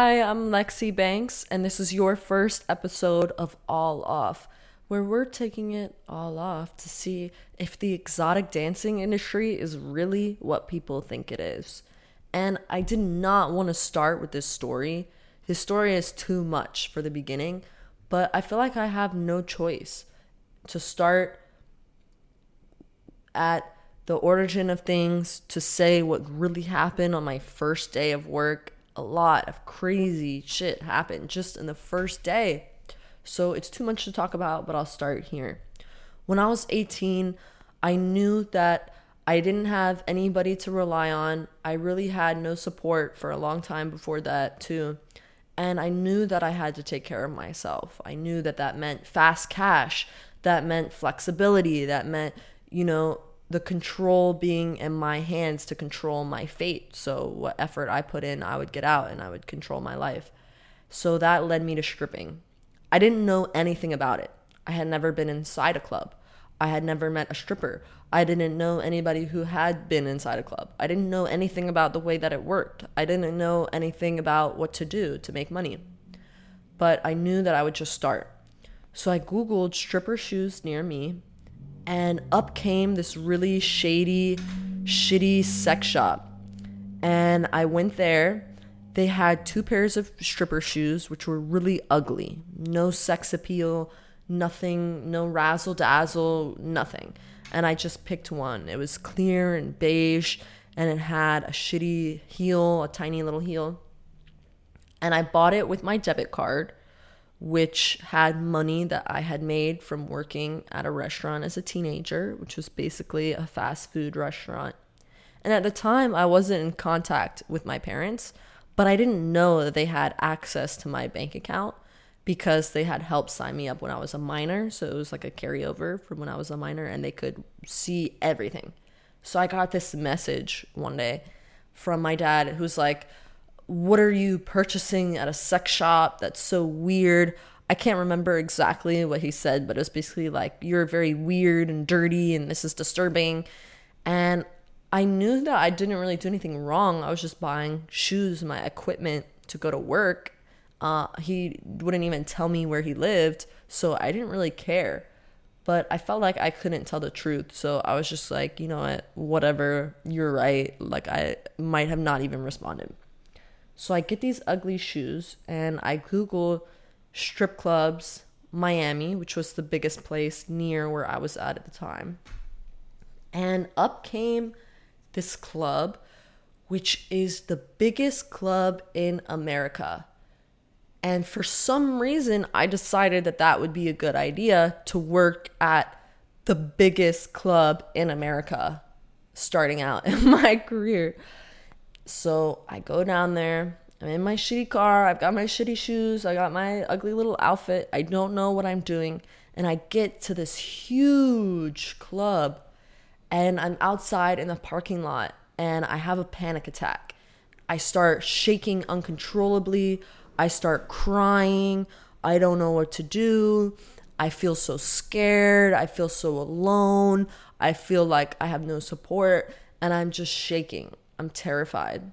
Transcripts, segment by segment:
Hi, I'm Lexi Banks, and this is your first episode of All Off, where we're taking it all off to see if the exotic dancing industry is really what people think it is. And I did not want to start with this story. This story is too much for the beginning, but I feel like I have no choice to start at the origin of things, to say what really happened on my first day of work a lot of crazy shit happened just in the first day. So it's too much to talk about, but I'll start here. When I was 18, I knew that I didn't have anybody to rely on. I really had no support for a long time before that, too. And I knew that I had to take care of myself. I knew that that meant fast cash, that meant flexibility, that meant, you know, the control being in my hands to control my fate. So, what effort I put in, I would get out and I would control my life. So, that led me to stripping. I didn't know anything about it. I had never been inside a club. I had never met a stripper. I didn't know anybody who had been inside a club. I didn't know anything about the way that it worked. I didn't know anything about what to do to make money. But I knew that I would just start. So I Googled stripper shoes near me and up came this really shady, shitty sex shop. And I went there. They had two pairs of stripper shoes, which were really ugly. No sex appeal, nothing, no razzle dazzle, nothing. And I just picked one. It was clear and beige, and it had a shitty heel, a tiny little heel. And I bought it with my debit card which had money that I had made from working at a restaurant as a teenager, which was basically a fast food restaurant. And at the time, I wasn't in contact with my parents, but I didn't know that they had access to my bank account because they had helped sign me up when I was a minor. So it was like a carryover from when I was a minor, and they could see everything. So I got this message one day from my dad who's like, what are you purchasing at a sex shop that's so weird? I can't remember exactly what he said but it was basically like you're very weird and dirty and this is disturbing. And i knew that i didn't really do anything wrong. I was just buying shoes my equipment to go to work. Uh, he wouldn't even tell me where he lived so i didn't really care. But i felt like i couldn't tell the truth so i was just like you know what? Whatever. You're right. Like i might have not even responded so I get these ugly shoes and I Google strip clubs Miami, which was the biggest place near where I was at at the time. And up came this club, which is the biggest club in America. And for some reason, I decided that that would be a good idea to work at the biggest club in America starting out in my career. So I go down there. I'm in my shitty car. I've got my shitty shoes. I got my ugly little outfit. I don't know what I'm doing. And I get to this huge club and I'm outside in the parking lot and I have a panic attack. I start shaking uncontrollably. I start crying. I don't know what to do. I feel so scared. I feel so alone. I feel like I have no support and I'm just shaking. I'm terrified.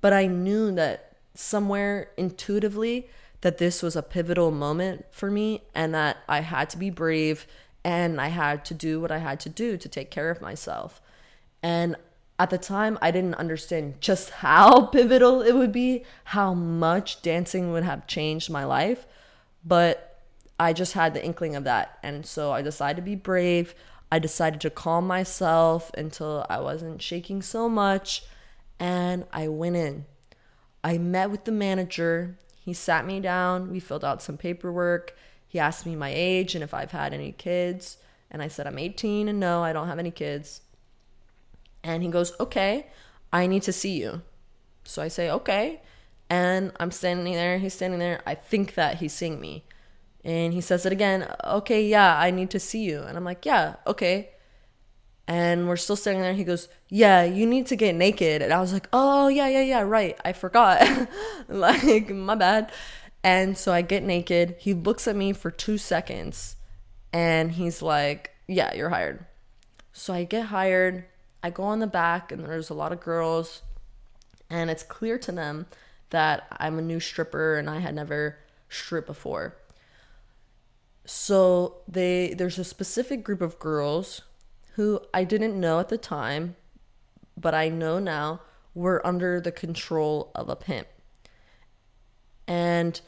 But I knew that somewhere intuitively that this was a pivotal moment for me and that I had to be brave and I had to do what I had to do to take care of myself. And at the time, I didn't understand just how pivotal it would be, how much dancing would have changed my life. But I just had the inkling of that. And so I decided to be brave. I decided to calm myself until I wasn't shaking so much and I went in. I met with the manager. He sat me down. We filled out some paperwork. He asked me my age and if I've had any kids. And I said, I'm 18 and no, I don't have any kids. And he goes, Okay, I need to see you. So I say, Okay. And I'm standing there. He's standing there. I think that he's seeing me. And he says it again. Okay, yeah, I need to see you. And I'm like, Yeah, okay. And we're still standing there. He goes, Yeah, you need to get naked. And I was like, Oh, yeah, yeah, yeah, right. I forgot. like, my bad. And so I get naked. He looks at me for two seconds and he's like, Yeah, you're hired. So I get hired. I go on the back and there's a lot of girls. And it's clear to them that I'm a new stripper and I had never stripped before. So they there's a specific group of girls who I didn't know at the time, but I know now were under the control of a pimp. And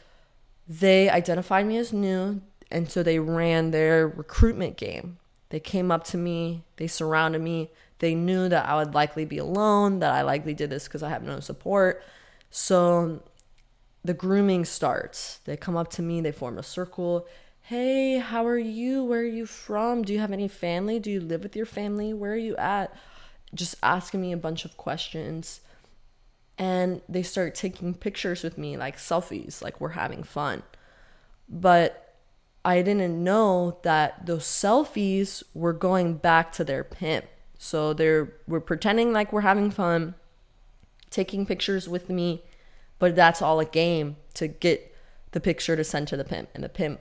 they identified me as new, and so they ran their recruitment game. They came up to me, they surrounded me, they knew that I would likely be alone, that I likely did this because I have no support. So the grooming starts. They come up to me, they form a circle. Hey, how are you? Where are you from? Do you have any family? Do you live with your family? Where are you at? Just asking me a bunch of questions. And they start taking pictures with me, like selfies, like we're having fun. But I didn't know that those selfies were going back to their pimp. So they're we're pretending like we're having fun, taking pictures with me, but that's all a game to get the picture to send to the pimp. And the pimp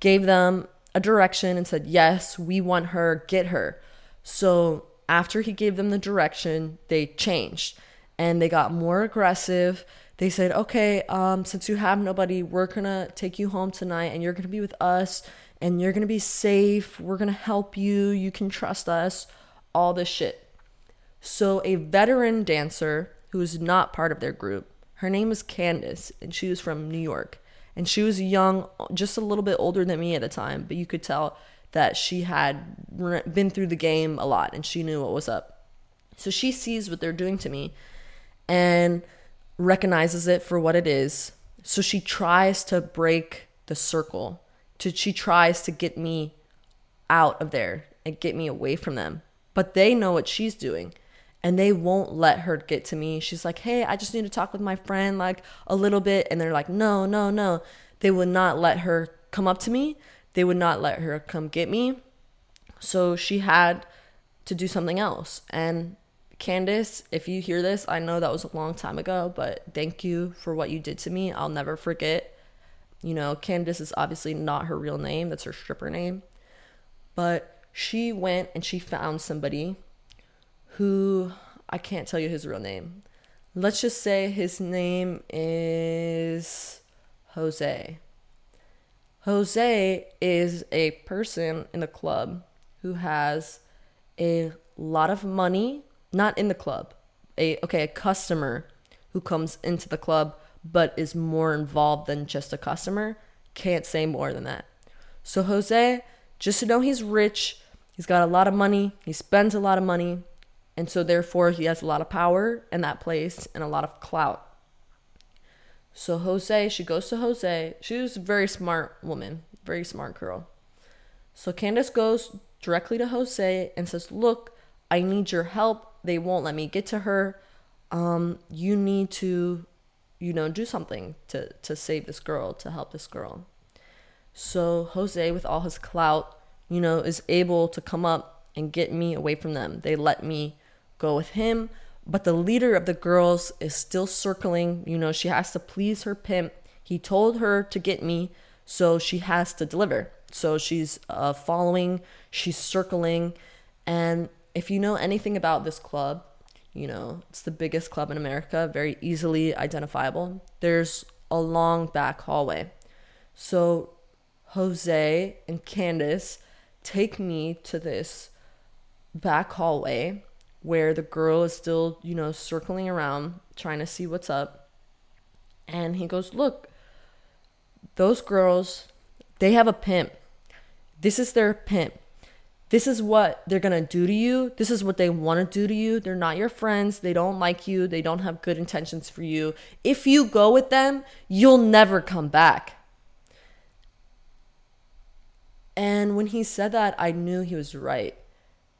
gave them a direction and said, Yes, we want her, get her. So after he gave them the direction, they changed and they got more aggressive. They said, Okay, um, since you have nobody, we're gonna take you home tonight and you're gonna be with us and you're gonna be safe. We're gonna help you. You can trust us all this shit. So, a veteran dancer who's not part of their group, her name is Candace, and she was from New York. And she was young, just a little bit older than me at the time, but you could tell that she had been through the game a lot and she knew what was up. So she sees what they're doing to me and recognizes it for what it is. So she tries to break the circle. To she tries to get me out of there and get me away from them but they know what she's doing and they won't let her get to me. She's like, "Hey, I just need to talk with my friend like a little bit." And they're like, "No, no, no." They would not let her come up to me. They would not let her come get me. So she had to do something else. And Candace, if you hear this, I know that was a long time ago, but thank you for what you did to me. I'll never forget. You know, Candace is obviously not her real name, that's her stripper name. But she went and she found somebody who I can't tell you his real name. Let's just say his name is Jose. Jose is a person in the club who has a lot of money, not in the club. A okay, a customer who comes into the club but is more involved than just a customer. Can't say more than that. So Jose, just to know he's rich, He's got a lot of money, he spends a lot of money, and so therefore he has a lot of power in that place and a lot of clout. So Jose, she goes to Jose. She was a very smart woman, very smart girl. So Candace goes directly to Jose and says, Look, I need your help. They won't let me get to her. Um, you need to, you know, do something to, to save this girl, to help this girl. So Jose, with all his clout, you know, is able to come up and get me away from them. They let me go with him, but the leader of the girls is still circling. You know, she has to please her pimp. He told her to get me, so she has to deliver. So she's uh, following, she's circling. And if you know anything about this club, you know, it's the biggest club in America, very easily identifiable. There's a long back hallway. So Jose and Candace take me to this back hallway where the girl is still, you know, circling around trying to see what's up. And he goes, Look, those girls, they have a pimp. This is their pimp. This is what they're to do to you. This is what they want to do to you. They're not your friends. They don't like you. They don't have good intentions for you. If you go with them, you'll never come back. And when he said that, I knew he was right.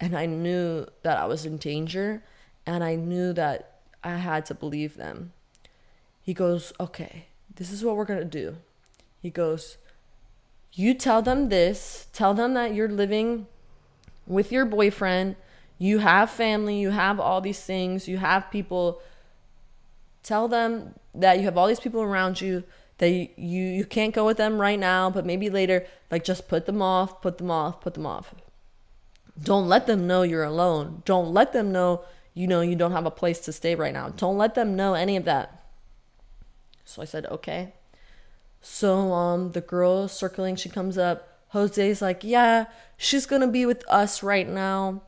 And I knew that I was in danger. And I knew that I had to believe them. He goes, Okay, this is what we're to do. He goes, You tell them this, tell them that you're living with your boyfriend, you have family, you have all these things, you have people. Tell them that you have all these people around you that you, you you can't go with them right now but maybe later like just put them off put them off put them off don't let them know you're alone don't let them know you know you don't have a place to stay right now don't let them know any of that So I said, okay. So um the girl circling, she comes up. Jose's like, yeah, she's gonna be with us right now,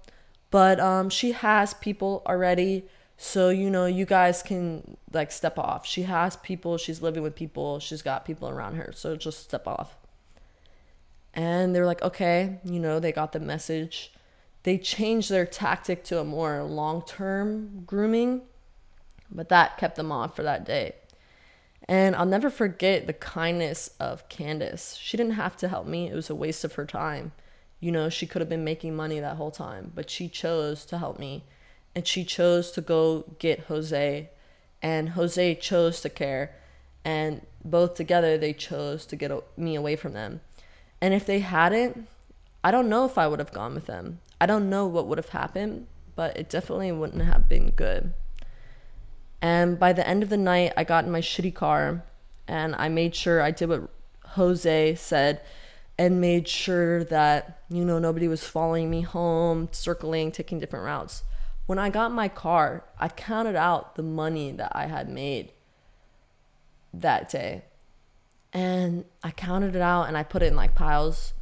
but um she has people already. So you know, you guys can like step off. She has people. She's living with people. She's got people around her. So just step off. And they're like, okay, you know, they got the message. They changed their tactic to a more long term grooming, but that kept them off for that day. And I'll never forget the kindness of Candace. She didn't have to help me, it was a waste of her time. You know, she could have been making money that whole time, but she chose to help me. And she chose to go get Jose. And Jose chose to care. And both together, they chose to get me away from them. And if they hadn't, I don't know if I would have gone with them. I don't know what would have happened, but it definitely wouldn't have been good. And by the end of the night, I got in my shitty car and I made sure I did what Jose said and made sure that, you know, nobody was following me home, circling, taking different routes. When I got my car, I counted out the money that I had made that day. And I counted it out and I put it in like piles.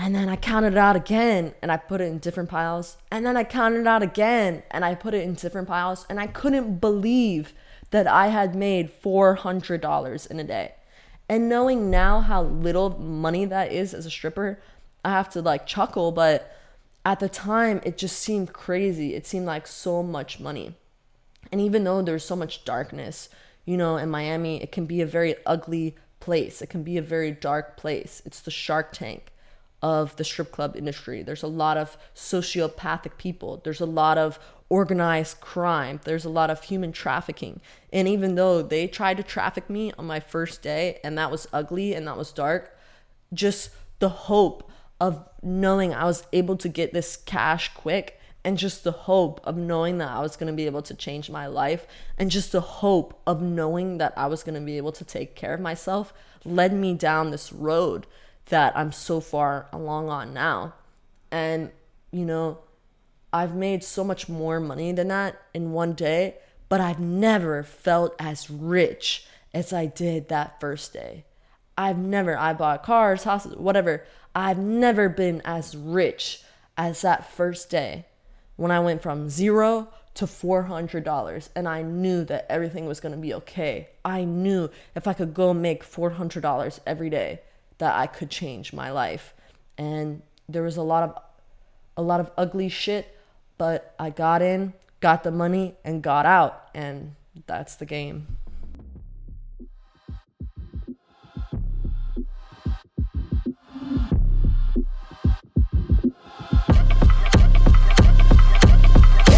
And then I counted it out again and I put it in different piles. And then I counted it out again and I put it in different piles. And I couldn't believe that I had made $400 in a day. And knowing now how little money that is as a stripper, I have to like chuckle, but at the time it just seemed crazy. It seemed like so much money. And even though there's so much darkness, you know, in Miami, it can be a very ugly place. It can be a very dark place. It's the shark tank of the strip club industry. There's a lot of sociopathic people. There's a lot of organized crime. There's a lot of human trafficking. And even though they tried to traffic me on my first day and that was ugly and that was dark, just the hope of knowing I was able to get this cash quick and just the hope of knowing that I was going to be able to change my life and just the hope of knowing that I was going to be able to take care of myself led me down this road that I'm so far along on now. And, you know, I've made so much more money than that in one day, but I've never felt as rich as I did that first day. I've never, I bought cars, houses, whatever. I've never been as rich as that first day when I went from zero to $400 and I knew that everything was going to be okay. I knew if I could go make $400 every day, that I could change my life. And there was a lot of a lot of ugly shit, but I got in, got the money and got out and that's the game.